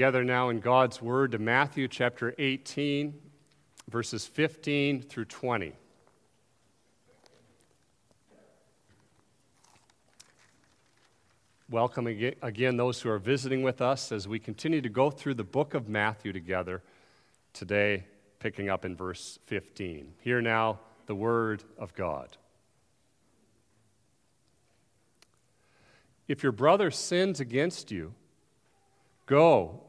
Together now in God's Word to Matthew chapter 18, verses 15 through 20. Welcome again those who are visiting with us as we continue to go through the book of Matthew together, today picking up in verse 15. Hear now the Word of God. If your brother sins against you, go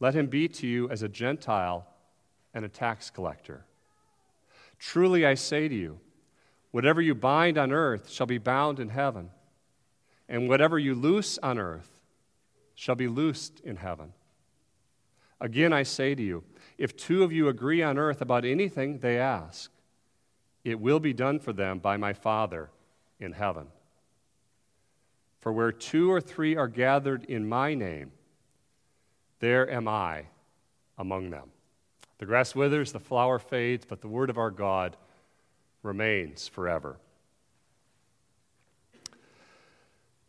let him be to you as a Gentile and a tax collector. Truly I say to you, whatever you bind on earth shall be bound in heaven, and whatever you loose on earth shall be loosed in heaven. Again I say to you, if two of you agree on earth about anything they ask, it will be done for them by my Father in heaven. For where two or three are gathered in my name, there am I among them. The grass withers, the flower fades, but the word of our God remains forever.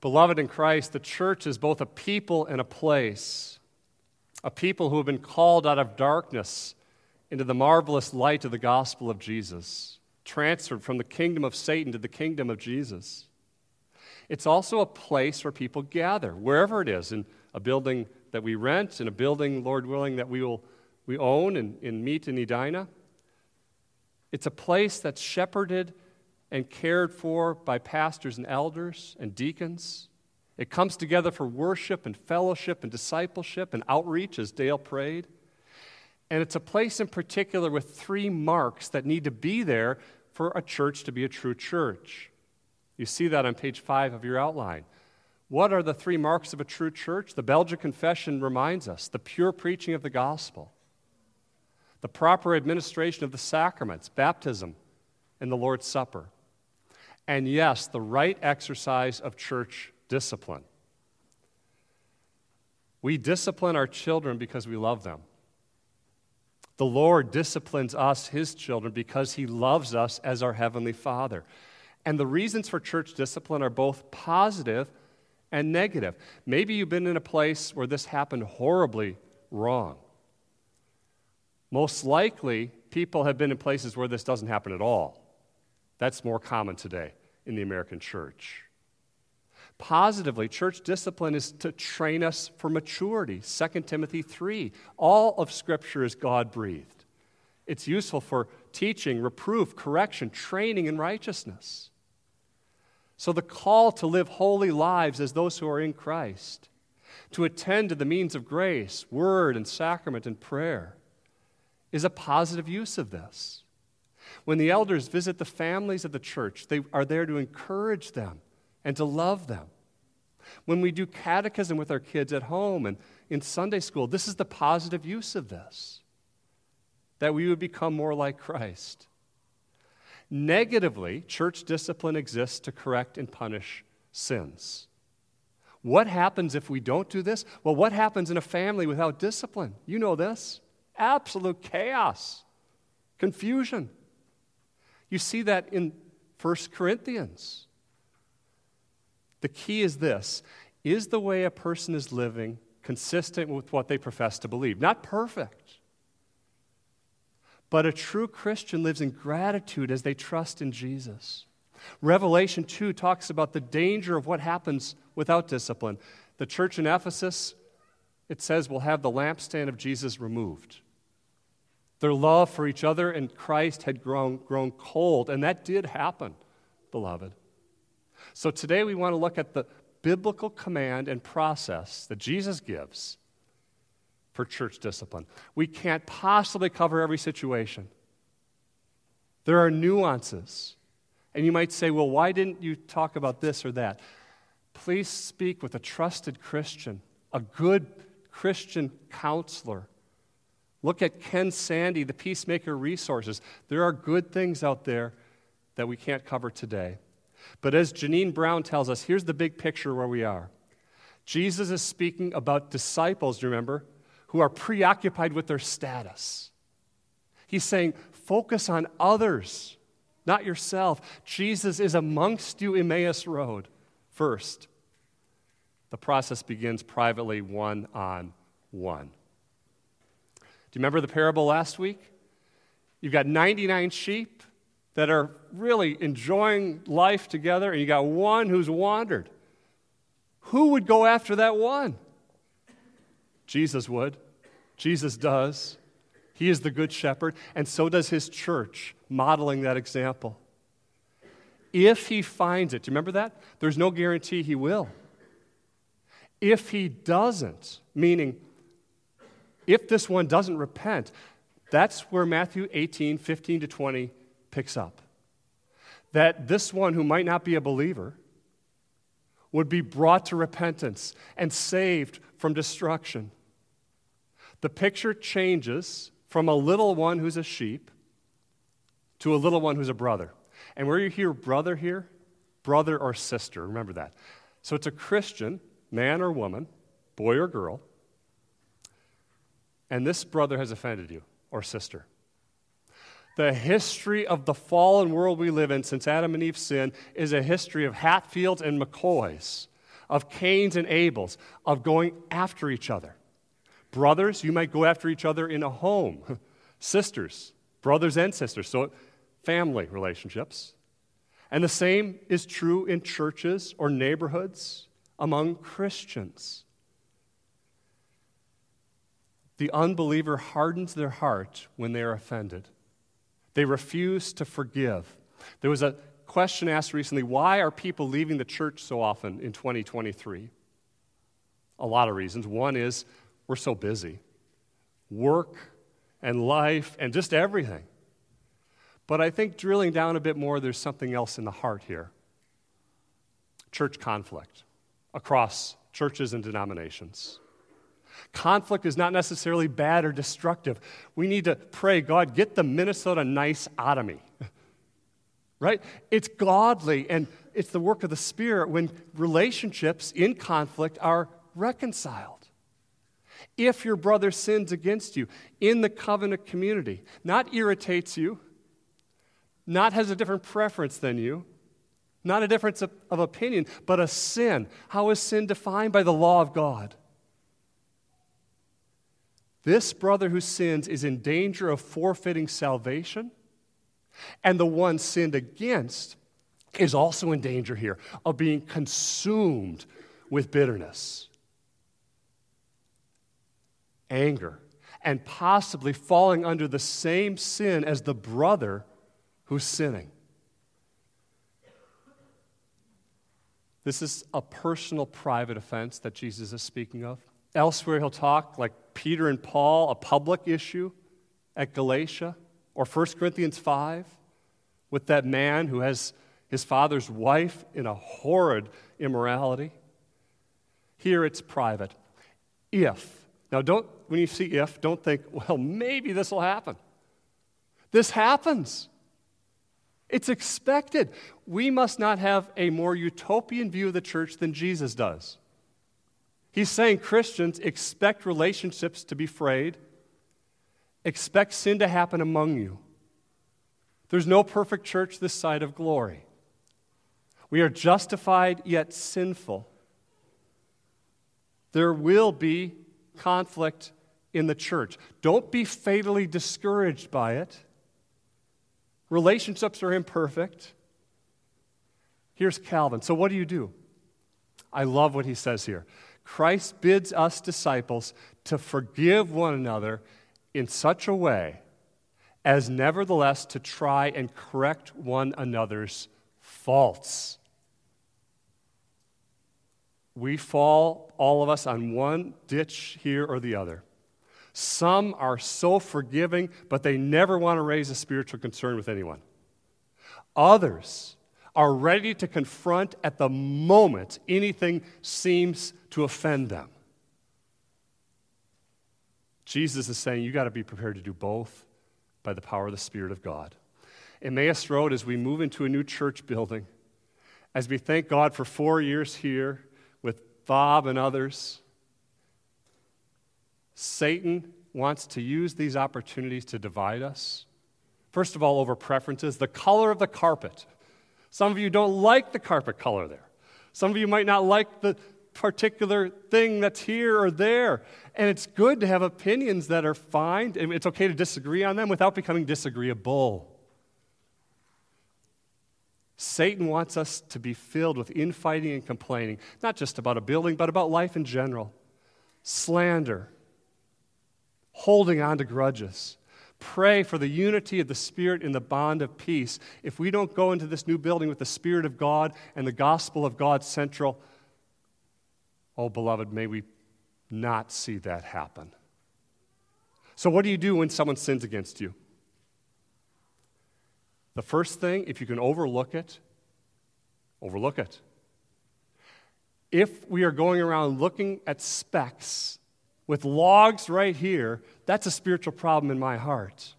Beloved in Christ, the church is both a people and a place, a people who have been called out of darkness into the marvelous light of the gospel of Jesus, transferred from the kingdom of Satan to the kingdom of Jesus. It's also a place where people gather, wherever it is, in a building that we rent, in a building, Lord willing, that we will we own and, and meet in Edina. It's a place that's shepherded and cared for by pastors and elders and deacons. It comes together for worship and fellowship and discipleship and outreach, as Dale prayed. And it's a place in particular with three marks that need to be there for a church to be a true church. You see that on page five of your outline. What are the three marks of a true church? The Belgic Confession reminds us the pure preaching of the gospel, the proper administration of the sacraments, baptism, and the Lord's Supper. And yes, the right exercise of church discipline. We discipline our children because we love them. The Lord disciplines us, His children, because He loves us as our Heavenly Father. And the reasons for church discipline are both positive and negative. Maybe you've been in a place where this happened horribly wrong. Most likely, people have been in places where this doesn't happen at all. That's more common today in the American church. Positively, church discipline is to train us for maturity. 2 Timothy 3. All of Scripture is God breathed. It's useful for teaching, reproof, correction, training in righteousness. So, the call to live holy lives as those who are in Christ, to attend to the means of grace, word and sacrament and prayer, is a positive use of this. When the elders visit the families of the church, they are there to encourage them and to love them. When we do catechism with our kids at home and in Sunday school, this is the positive use of this that we would become more like Christ. Negatively, church discipline exists to correct and punish sins. What happens if we don't do this? Well, what happens in a family without discipline? You know this absolute chaos, confusion. You see that in 1 Corinthians. The key is this is the way a person is living consistent with what they profess to believe? Not perfect. But a true Christian lives in gratitude as they trust in Jesus. Revelation 2 talks about the danger of what happens without discipline. The church in Ephesus, it says, will have the lampstand of Jesus removed. Their love for each other and Christ had grown, grown cold, and that did happen, beloved. So today we want to look at the biblical command and process that Jesus gives for church discipline. We can't possibly cover every situation. There are nuances. And you might say, well, why didn't you talk about this or that? Please speak with a trusted Christian, a good Christian counselor. Look at Ken Sande, the Peacemaker Resources. There are good things out there that we can't cover today. But as Jeannine Brown tells us, here's the big picture where we are. Jesus is speaking about disciples, remember, who are preoccupied with their status. He's saying, focus on others, not yourself. Jesus is amongst you, Emmaus Road, first. The process begins privately, one on one. Do you remember the parable last week? You've got 99 sheep that are really enjoying life together, and you got one who's wandered. Who would go after that one? Jesus would. Jesus does. He is the good shepherd, and so does his church, modeling that example. If he finds it, do you remember that? There's no guarantee he will. If he doesn't, meaning if this one doesn't repent, that's where Matthew 18, 15 to 20 picks up. That this one who might not be a believer would be brought to repentance and saved from destruction. The picture changes from a little one who's a sheep to a little one who's a brother. And where you hear brother here, brother or sister, remember that. So it's a Christian, man or woman, boy or girl, and this brother has offended you or sister. The history of the fallen world we live in since Adam and Eve sinned is a history of Hatfields and McCoys, of Cains and Abels, of going after each other. Brothers, you might go after each other in a home. Sisters, brothers and sisters, so family relationships. And the same is true in churches or neighborhoods among Christians the unbeliever hardens their heart when they are offended. They refuse to forgive. There was a question asked recently why are people leaving the church so often in 2023? A lot of reasons. One is we're so busy work and life and just everything. But I think drilling down a bit more, there's something else in the heart here church conflict across churches and denominations. Conflict is not necessarily bad or destructive. We need to pray, God, get the Minnesota nice out of me. right? It's godly and it's the work of the Spirit when relationships in conflict are reconciled. If your brother sins against you in the covenant community, not irritates you, not has a different preference than you, not a difference of, of opinion, but a sin. How is sin defined by the law of God? This brother who sins is in danger of forfeiting salvation, and the one sinned against is also in danger here of being consumed with bitterness, anger, and possibly falling under the same sin as the brother who's sinning. This is a personal, private offense that Jesus is speaking of. Elsewhere, he'll talk, like Peter and Paul, a public issue at Galatia, or 1 Corinthians 5, with that man who has his father's wife in a horrid immorality. Here it's private. If. Now, don't, when you see if, don't think, well, maybe this will happen. This happens. It's expected. We must not have a more utopian view of the church than Jesus does. He's saying Christians expect relationships to be frayed, expect sin to happen among you. There's no perfect church this side of glory. We are justified yet sinful. There will be conflict in the church. Don't be fatally discouraged by it. Relationships are imperfect. Here's Calvin. So, what do you do? I love what he says here. Christ bids us disciples to forgive one another in such a way as nevertheless to try and correct one another's faults. We fall, all of us, on one ditch here or the other. Some are so forgiving, but they never want to raise a spiritual concern with anyone. Others are ready to confront at the moment anything seems to offend them. Jesus is saying you got to be prepared to do both by the power of the Spirit of God. Emmaus Road, as we move into a new church building, as we thank God for four years here with Bob and others, Satan wants to use these opportunities to divide us. First of all, over preferences, the color of the carpet. Some of you don't like the carpet color there. Some of you might not like the particular thing that's here or there. And it's good to have opinions that are fine. And it's okay to disagree on them without becoming disagreeable. Satan wants us to be filled with infighting and complaining, not just about a building, but about life in general. Slander, holding on to grudges. Pray for the unity of the Spirit in the bond of peace. If we don't go into this new building with the Spirit of God and the gospel of God central, oh, beloved, may we not see that happen. So, what do you do when someone sins against you? The first thing, if you can overlook it, overlook it. If we are going around looking at specks with logs right here, that's a spiritual problem in my heart.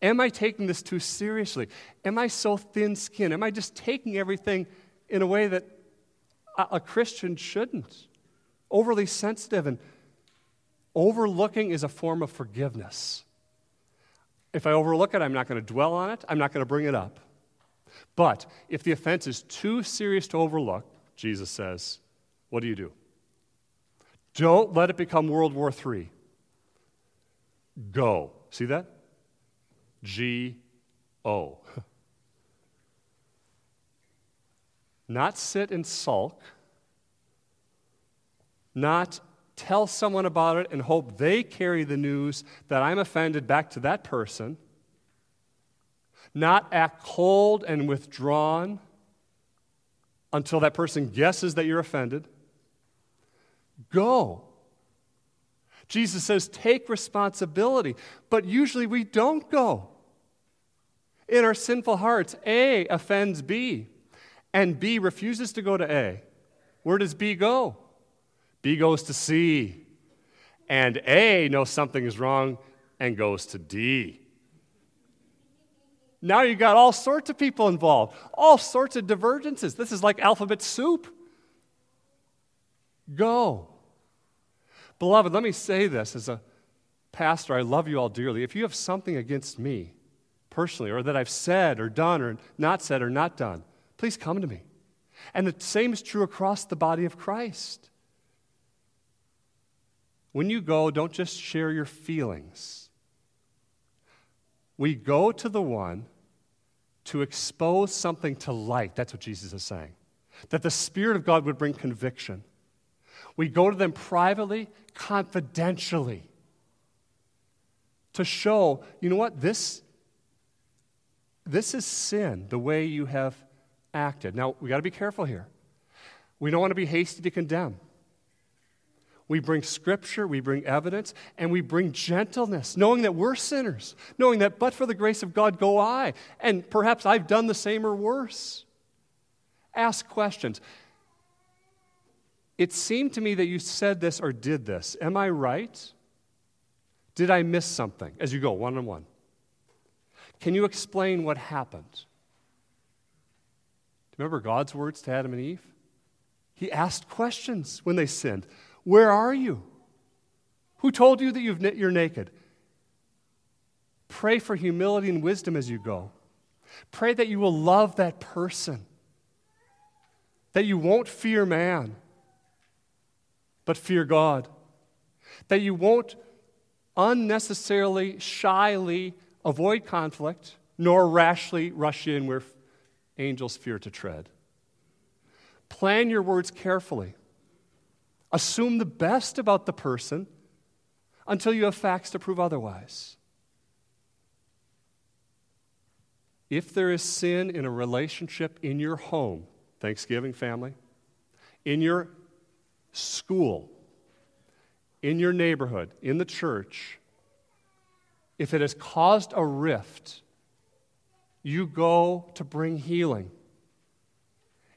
Am I taking this too seriously? Am I so thin skinned? Am I just taking everything in a way that a Christian shouldn't? Overly sensitive and overlooking is a form of forgiveness. If I overlook it, I'm not going to dwell on it, I'm not going to bring it up. But if the offense is too serious to overlook, Jesus says, what do you do? Don't let it become World War III. Go. See that? G O. Not sit and sulk, not tell someone about it and hope they carry the news that I'm offended back to that person, not act cold and withdrawn until that person guesses that you're offended. Go. Jesus says, take responsibility. But usually we don't go. In our sinful hearts, A offends B, and B refuses to go to A. Where does B go? B goes to C. And A knows something is wrong and goes to D. Now you've got all sorts of people involved, all sorts of divergences. This is like alphabet soup. Go. Beloved, let me say this as a pastor, I love you all dearly. If you have something against me personally, or that I've said or done or not said or not done, please come to me. And the same is true across the body of Christ. When you go, don't just share your feelings. We go to the one to expose something to light. That's what Jesus is saying. That the Spirit of God would bring conviction. We go to them privately, confidentially, to show, you know what, this, this is sin, the way you have acted. Now, we got to be careful here. We don't want to be hasty to condemn. We bring scripture, we bring evidence, and we bring gentleness, knowing that we're sinners, knowing that but for the grace of God go I, and perhaps I've done the same or worse. Ask questions. It seemed to me that you said this or did this. Am I right? Did I miss something as you go one on one? Can you explain what happened? You remember God's words to Adam and Eve? He asked questions when they sinned. Where are you? Who told you that you're naked? Pray for humility and wisdom as you go. Pray that you will love that person, that you won't fear man, but fear God, that you won't unnecessarily, shyly avoid conflict, nor rashly rush in where angels fear to tread. Plan your words carefully. Assume the best about the person until you have facts to prove otherwise. If there is sin in a relationship in your home, Thanksgiving family, in your school, in your neighborhood, in the church, if it has caused a rift, you go to bring healing.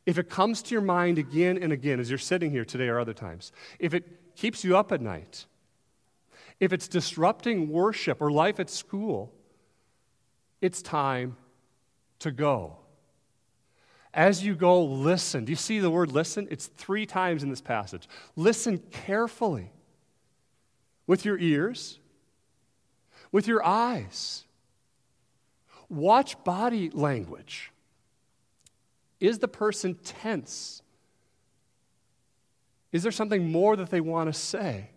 If it comes to your mind again and again as you're sitting here today or other times, if it keeps you up at night, if it's disrupting worship or life at school, it's time to go. As you go, listen. Do you see the word listen? It's three times in this passage. Listen carefully with your ears, with your eyes. Watch body language. Is the person tense? Is there something more that they want to say?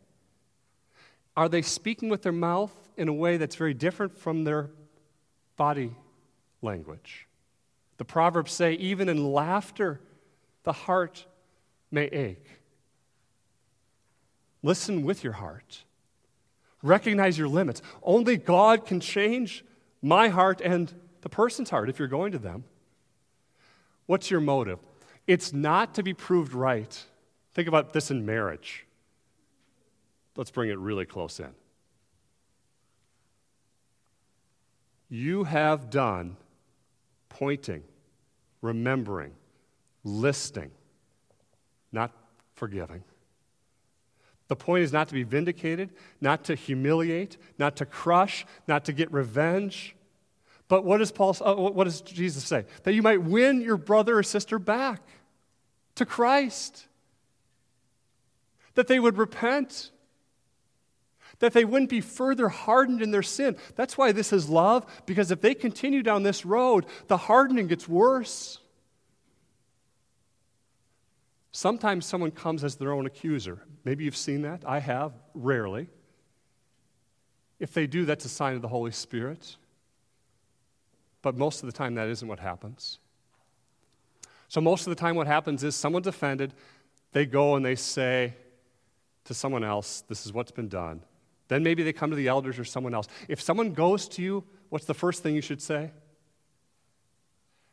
Are they speaking with their mouth in a way that's very different from their body language? The Proverbs say, even in laughter, the heart may ache. Listen with your heart. Recognize your limits. Only God can change my heart and the person's heart if you're going to them. What's your motive? It's not to be proved right. Think about this in marriage. Let's bring it really close in. You have done pointing, remembering, listing, not forgiving. The point is not to be vindicated, not to humiliate, not to crush, not to get revenge. But what does Paul? Uh, what does Jesus say? That you might win your brother or sister back to Christ. That they would repent. That they wouldn't be further hardened in their sin. That's why this is love, because if they continue down this road, the hardening gets worse. Sometimes someone comes as their own accuser. Maybe you've seen that. I have, rarely. If they do, that's a sign of the Holy Spirit. But most of the time, that isn't what happens. So, most of the time, what happens is someone's offended, they go and they say to someone else, This is what's been done. Then maybe they come to the elders or someone else. If someone goes to you, what's the first thing you should say?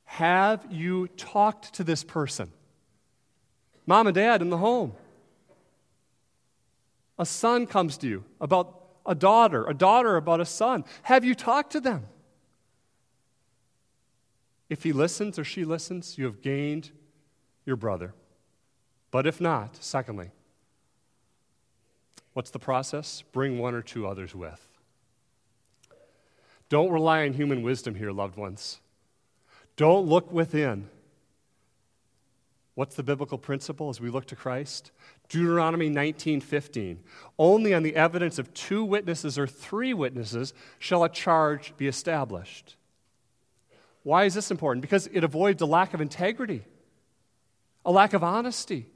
Have you talked to this person? Mom and dad in the home. A son comes to you about a daughter, a daughter about a son. Have you talked to them? If he listens or she listens, you have gained your brother. But if not, secondly, what's the process? Bring one or two others with. Don't rely on human wisdom here, loved ones. Don't look within. What's the biblical principle as we look to Christ? Deuteronomy 19:15. Only on the evidence of two witnesses or three witnesses shall a charge be established. Why is this important? Because it avoids a lack of integrity, a lack of honesty.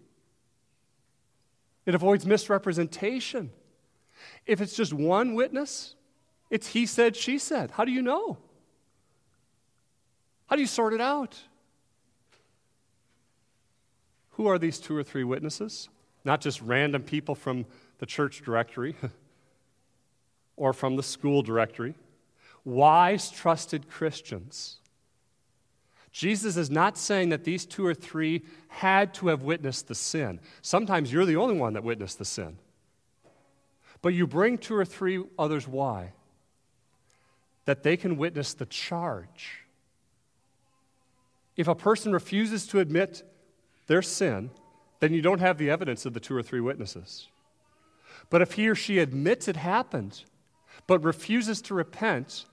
It avoids misrepresentation. If it's just one witness, it's he said, she said. How do you know? How do you sort it out? Who are these two or three witnesses? Not just random people from the church directory or from the school directory. Wise, trusted Christians. Jesus is not saying that these two or three had to have witnessed the sin. Sometimes you're the only one that witnessed the sin. But you bring two or three others. Why? That they can witness the charge. If a person refuses to admit their sin, then you don't have the evidence of the two or three witnesses. But if he or she admits it happened, but refuses to repent,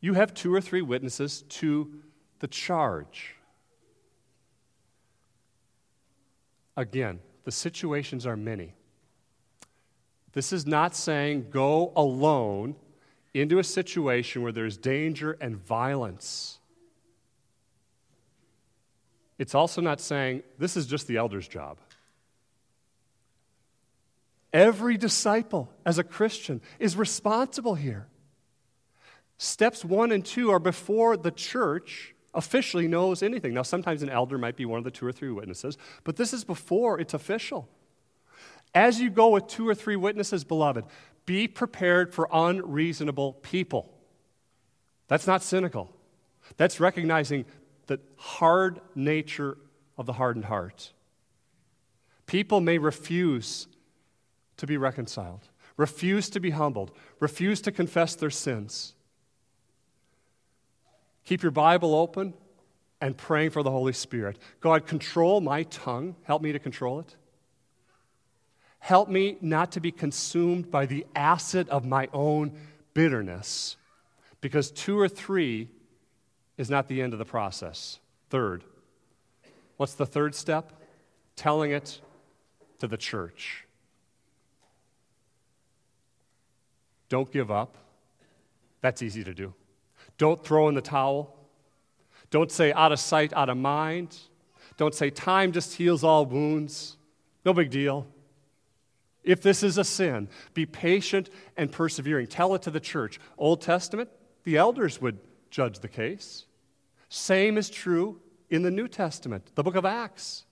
you have two or three witnesses to the charge. Again, the situations are many. This is not saying go alone into a situation where there's danger and violence. It's also not saying this is just the elder's job. Every disciple, as a Christian, is responsible here. Steps one and two are before the church officially knows anything. Now, sometimes an elder might be one of the two or three witnesses, but this is before it's official. As you go with two or three witnesses, beloved, be prepared for unreasonable people. That's not cynical. That's recognizing the hard nature of the hardened heart. People may refuse to be reconciled, refuse to be humbled, refuse to confess their sins. Keep your Bible open and praying for the Holy Spirit. God, control my tongue. Help me to control it. Help me not to be consumed by the acid of my own bitterness, because two or three is not the end of the process. Third, what's the third step? Telling it to the church. Don't give up. That's easy to do. Don't throw in the towel. Don't say out of sight, out of mind. Don't say time just heals all wounds. No big deal. If this is a sin, be patient and persevering. Tell it to the church. Old Testament, the elders would judge the case. Same is true in the New Testament, the book of Acts.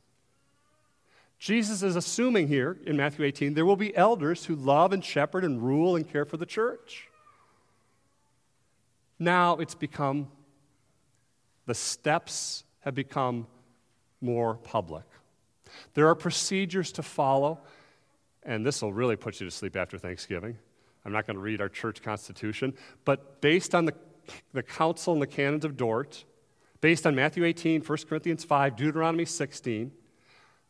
Jesus is assuming here in Matthew 18 there will be elders who love and shepherd and rule and care for the church. Now it's become, the steps have become more public. There are procedures to follow, and this will really put you to sleep after Thanksgiving. I'm not going to read our church constitution, but based on the, the council and the canons of Dort, based on Matthew 18, 1 Corinthians 5, Deuteronomy 16,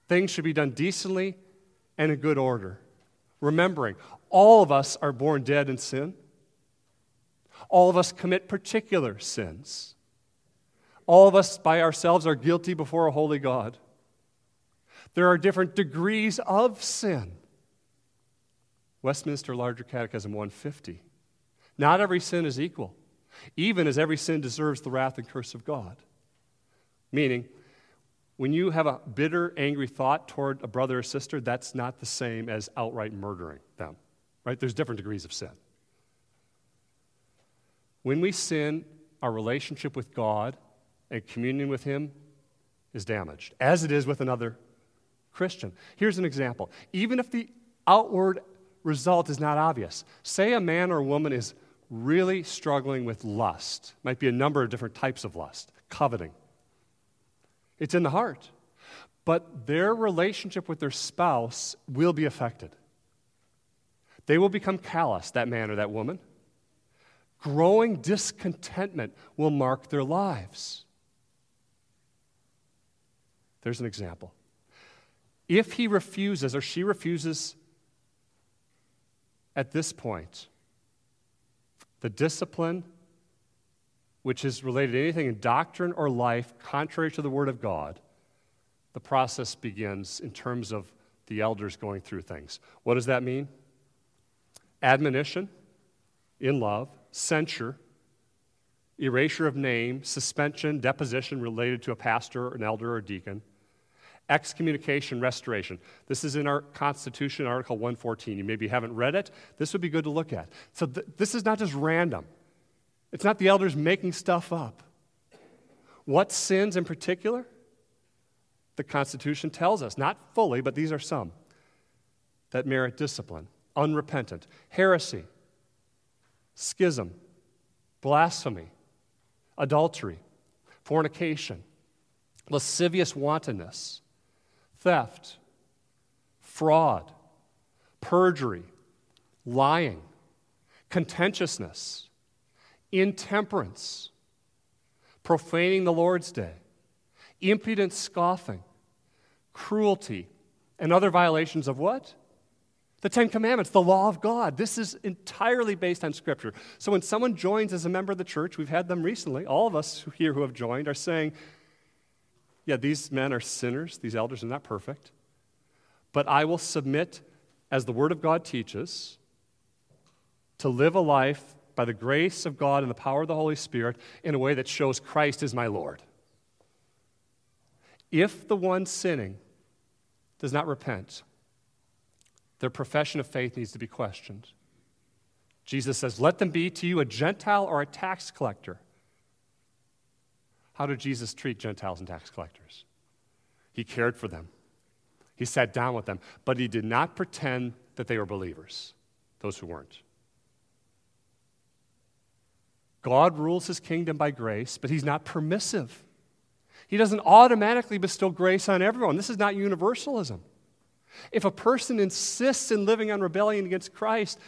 things should be done decently and in good order. Remembering, all of us are born dead in sin. All of us commit particular sins. All of us by ourselves are guilty before a holy God. There are different degrees of sin. Westminster Larger Catechism 150. Not every sin is equal, even as every sin deserves the wrath and curse of God. Meaning, when you have a bitter, angry thought toward a brother or sister, that's not the same as outright murdering them, right? There's different degrees of sin. When we sin, our relationship with God and communion with Him is damaged, as it is with another Christian. Here's an example. Even if the outward result is not obvious, say a man or woman is really struggling with lust, might be a number of different types of lust, coveting. It's in the heart. But their relationship with their spouse will be affected. They will become callous, that man or that woman. Growing discontentment will mark their lives. There's an example. If he refuses or she refuses at this point, the discipline which is related to anything in doctrine or life contrary to the Word of God, the process begins in terms of the elders going through things. What does that mean? Admonition in love, censure, erasure of name, suspension, deposition related to a pastor, an elder, or deacon, excommunication, restoration. This is in our Constitution, Article 114. You maybe haven't read it. This would be good to look at. So th- this is not just random. It's not the elders making stuff up. What sins in particular? The Constitution tells us, not fully, but these are some that merit discipline unrepentant, heresy, schism, blasphemy, adultery, fornication, lascivious wantonness, theft, fraud, perjury, lying, contentiousness intemperance, profaning the Lord's day, impudent scoffing, cruelty, and other violations of what? The Ten Commandments, the law of God. This is entirely based on Scripture. So when someone joins as a member of the church, we've had them recently, all of us here who have joined are saying, yeah, these men are sinners, these elders are not perfect, but I will submit, as the Word of God teaches, to live a life by the grace of God and the power of the Holy Spirit in a way that shows Christ is my Lord. If the one sinning does not repent, their profession of faith needs to be questioned. Jesus says, Let them be to you a Gentile or a tax collector. How did Jesus treat Gentiles and tax collectors? He cared for them, he sat down with them, but he did not pretend that they were believers, those who weren't. God rules his kingdom by grace, but he's not permissive. He doesn't automatically bestow grace on everyone. This is not universalism. If a person insists in living on rebellion against Christ,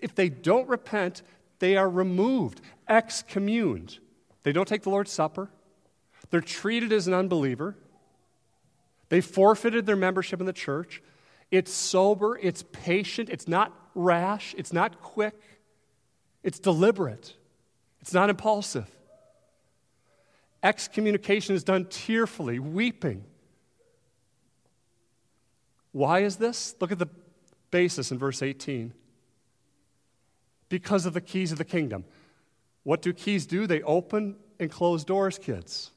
if they don't repent, they are removed, excommuned. They don't take the Lord's Supper. They're treated as an unbeliever. They forfeited their membership in the church. It's sober, it's patient, it's not rash, it's not quick, it's deliberate, it's not impulsive. Excommunication is done tearfully, weeping. Why is this? Look at the basis in verse 18. Because of the keys of the kingdom. What do keys do? They open and close doors, kids.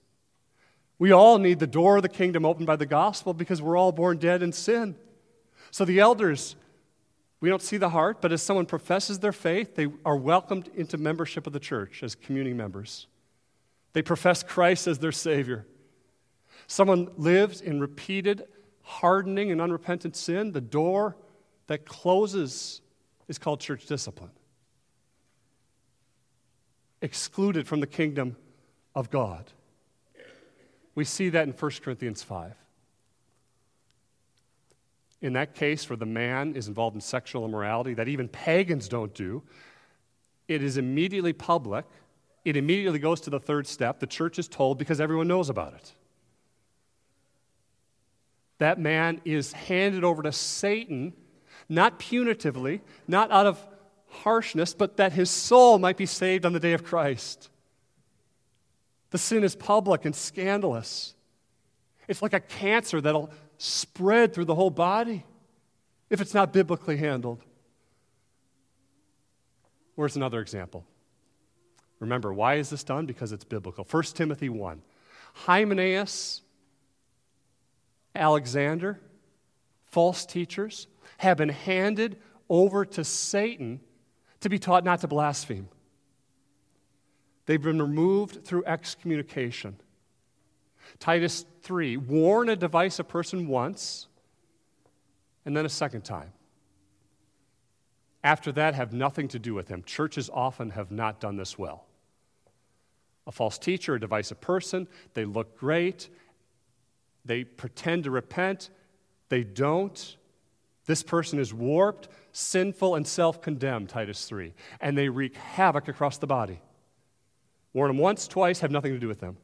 We all need the door of the kingdom opened by the gospel because we're all born dead in sin. So the elders, we don't see the heart, but as someone professes their faith, they are welcomed into membership of the church as communing members. They profess Christ as their Savior. Someone lives in repeated hardening and unrepentant sin. The door that closes is called church discipline. Excluded from the kingdom of God. We see that in 1 Corinthians 5. In that case, where the man is involved in sexual immorality that even pagans don't do, it is immediately public it immediately goes to the third step. The church is told because everyone knows about it. That man is handed over to Satan, not punitively, not out of harshness, but that his soul might be saved on the day of Christ. The sin is public and scandalous. It's like a cancer that'll spread through the whole body if it's not biblically handled. Where's another example? Remember, why is this done? Because it's biblical. 1 Timothy 1. Hymenaeus, Alexander, false teachers, have been handed over to Satan to be taught not to blaspheme. They've been removed through excommunication. Titus 3 warn a divisive person once and then a second time. After that, have nothing to do with him. Churches often have not done this well a false teacher, a divisive person. They look great. They pretend to repent. They don't. This person is warped, sinful, and self condemned, Titus 3. And they wreak havoc across the body. Warn them once, twice, have nothing to do with them.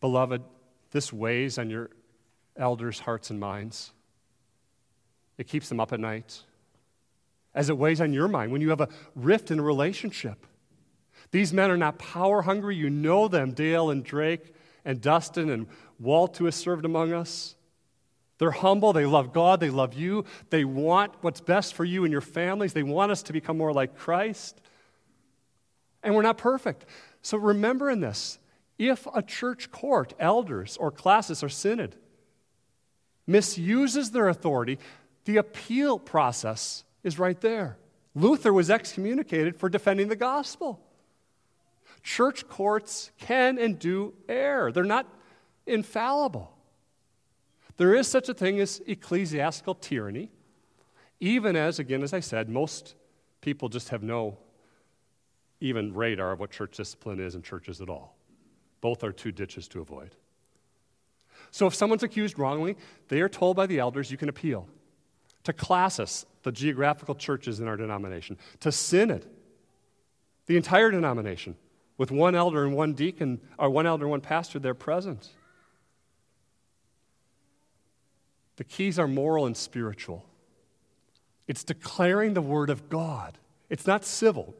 Beloved, this weighs on your elders' hearts and minds. It keeps them up at night as it weighs on your mind when you have a rift in a relationship. These men are not power hungry. You know them, Dale and Drake and Dustin and Walt, who has served among us. They're humble. They love God. They love you. They want what's best for you and your families. They want us to become more like Christ. And we're not perfect. So remember in this if a church court, elders, or classis or synod misuses their authority, the appeal process is right there. Luther was excommunicated for defending the gospel. Church courts can and do err, they're not infallible. There is such a thing as ecclesiastical tyranny, even as, again, as I said, most people just have no even radar of what church discipline is in churches at all. Both are two ditches to avoid. So if someone's accused wrongly, they are told by the elders you can appeal. To classis, the geographical churches in our denomination, to synod, the entire denomination, with one elder and one deacon, or one elder and one pastor there present. The keys are moral and spiritual. It's declaring the word of God. It's not civil,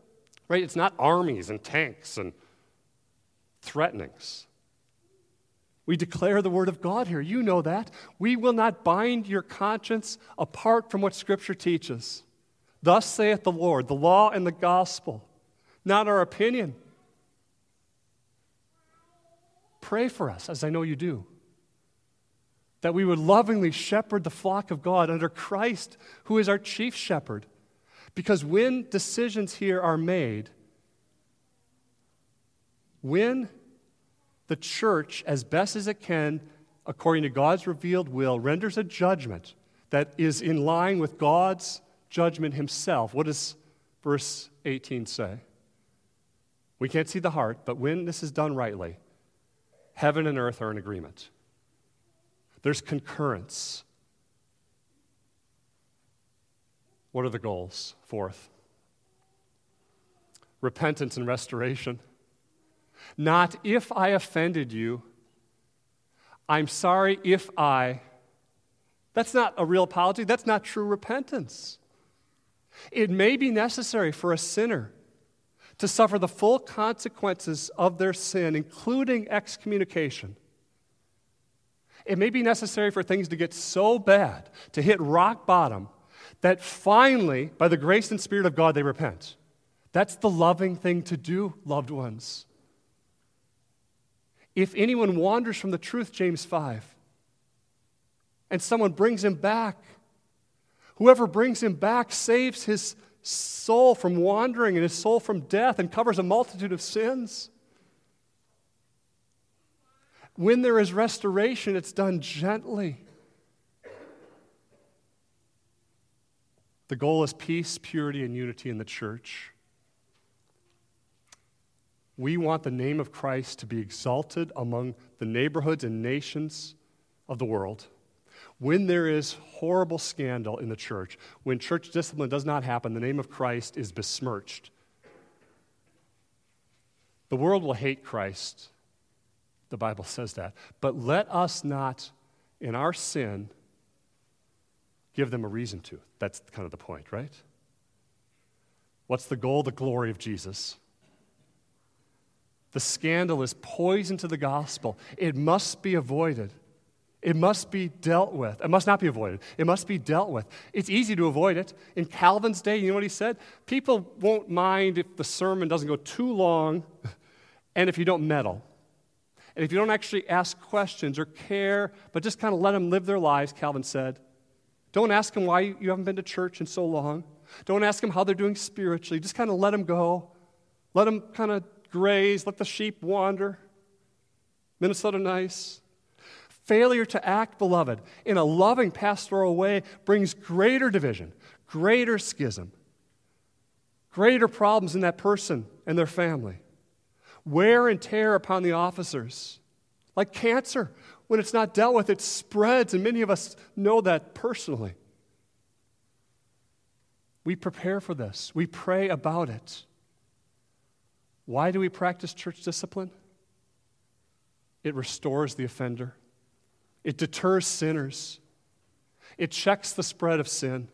right? It's not armies and tanks and threatenings. We declare the word of God here. You know that. We will not bind your conscience apart from what Scripture teaches. Thus saith the Lord, the law and the gospel, not our opinion. Pray for us, as I know you do, that we would lovingly shepherd the flock of God under Christ, who is our chief shepherd. Because when decisions here are made, when the church, as best as it can, according to God's revealed will, renders a judgment that is in line with God's judgment himself. What does verse 18 say? We can't see the heart, but when this is done rightly, heaven and earth are in agreement. There's concurrence. What are the goals? Fourth, repentance and restoration. Not if I offended you, I'm sorry if I. That's not a real apology. That's not true repentance. It may be necessary for a sinner to suffer the full consequences of their sin, including excommunication. It may be necessary for things to get so bad, to hit rock bottom, that finally, by the grace and Spirit of God, they repent. That's the loving thing to do, loved ones. If anyone wanders from the truth, James 5, and someone brings him back, whoever brings him back saves his soul from wandering and his soul from death and covers a multitude of sins. When there is restoration, it's done gently. The goal is peace, purity, and unity in the church. We want the name of Christ to be exalted among the neighborhoods and nations of the world. When there is horrible scandal in the church, when church discipline does not happen, the name of Christ is besmirched. The world will hate Christ. The Bible says that. But let us not, in our sin, give them a reason to. That's kind of the point, right? What's the goal? The glory of Jesus. The scandal is poison to the gospel. It must be avoided. It must be dealt with. It must not be avoided. It must be dealt with. It's easy to avoid it. In Calvin's day, you know what he said? People won't mind if the sermon doesn't go too long and if you don't meddle. And if you don't actually ask questions or care, but just kind of let them live their lives, Calvin said. Don't ask them why you haven't been to church in so long. Don't ask them how they're doing spiritually. Just kind of let them go. Let them kind of graze, let the sheep wander. Minnesota nice. Failure to act, beloved, in a loving pastoral way brings greater division, greater schism, greater problems in that person and their family. Wear and tear upon the officers. Like cancer, when it's not dealt with, it spreads, and many of us know that personally. We prepare for this, we pray about it. Why do we practice church discipline? It restores the offender, it deters sinners, it checks the spread of sin.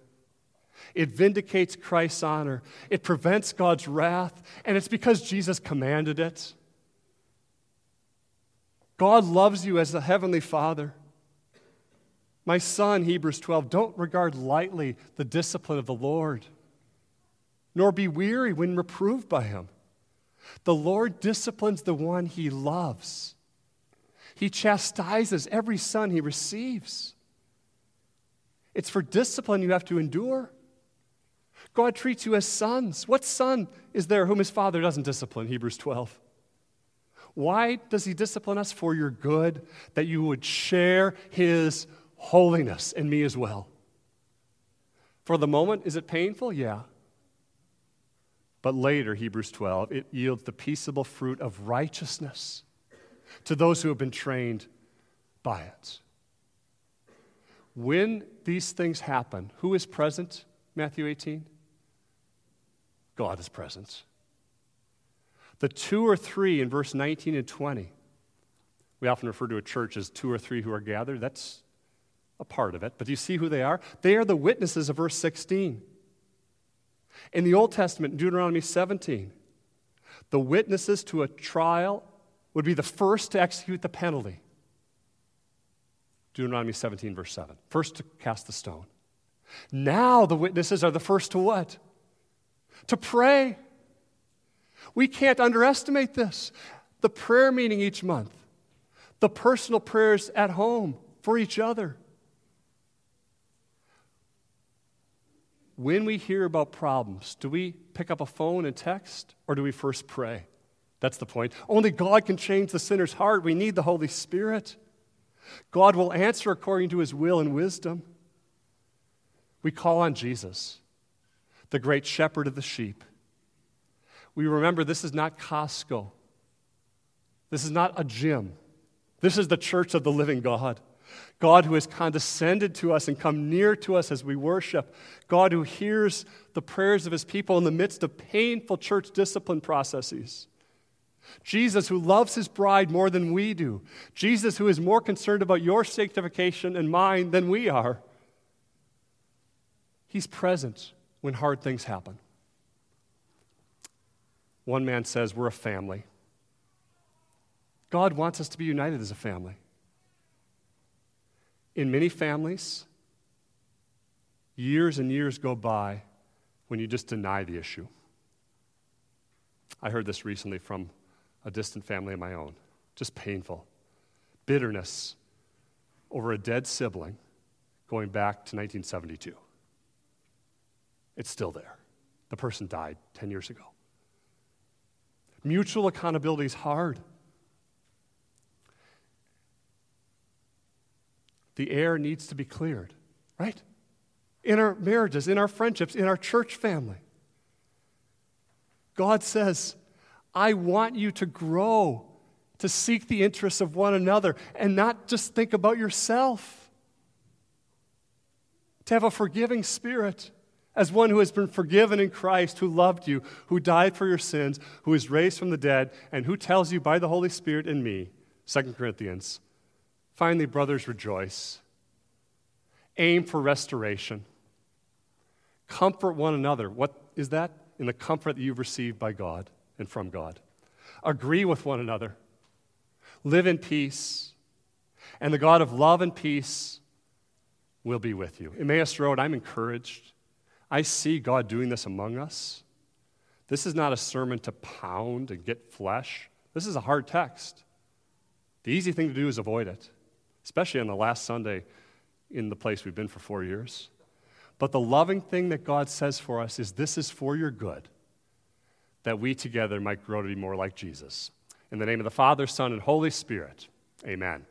It vindicates Christ's honor. It prevents God's wrath, and it's because Jesus commanded it. God loves you as the heavenly Father. My son, Hebrews 12, don't regard lightly the discipline of the Lord, nor be weary when reproved by him. The Lord disciplines the one he loves. He chastises every son he receives. It's for discipline you have to endure. God treats you as sons. What son is there whom his father doesn't discipline? Hebrews 12. Why does he discipline us? For your good, that you would share his holiness in me as well. For the moment, is it painful? Yeah. But later, Hebrews 12, it yields the peaceable fruit of righteousness to those who have been trained by it. When these things happen, who is present? Matthew 18? God is present. The two or three in verse 19 and 20, we often refer to a church as two or three who are gathered. That's a part of it. But do you see who they are? They are the witnesses of verse 16. In the Old Testament, Deuteronomy 17, the witnesses to a trial would be the first to execute the penalty. Deuteronomy 17, verse 7. First to cast the stone. Now the witnesses are the first to what? To pray. We can't underestimate this. The prayer meeting each month, the personal prayers at home for each other. When we hear about problems, do we pick up a phone and text, or do we first pray? That's the point. Only God can change the sinner's heart. We need the Holy Spirit. God will answer according to his will and wisdom. We call on Jesus, the great shepherd of the sheep. We remember this is not Costco, this is not a gym. This is the church of the living God. God who has condescended to us and come near to us as we worship. God who hears the prayers of his people in the midst of painful church discipline processes. Jesus, who loves his bride more than we do. Jesus, who is more concerned about your sanctification and mine than we are. He's present when hard things happen. One man says, We're a family. God wants us to be united as a family. In many families, years and years go by when you just deny the issue. I heard this recently from a distant family of my own. Just painful. Bitterness over a dead sibling going back to 1972. It's still there. The person died 10 years ago. Mutual accountability is hard. The air needs to be cleared, right? In our marriages, in our friendships, in our church family. God says, I want you to grow, to seek the interests of one another, and not just think about yourself. To have a forgiving spirit as one who has been forgiven in Christ, who loved you, who died for your sins, who is raised from the dead, and who tells you by the Holy Spirit in me, 2 Corinthians, finally, brothers, rejoice. Aim for restoration. Comfort one another. What is that? In the comfort that you've received by God and from God. Agree with one another. Live in peace. And the God of love and peace will be with you. Emmaus Road, I'm encouraged. I see God doing this among us. This is not a sermon to pound and get flesh. This is a hard text. The easy thing to do is avoid it, especially on the last Sunday in the place we've been for four years. But the loving thing that God says for us is this is for your good that we together might grow to be more like Jesus. In the name of the Father, Son, and Holy Spirit, amen.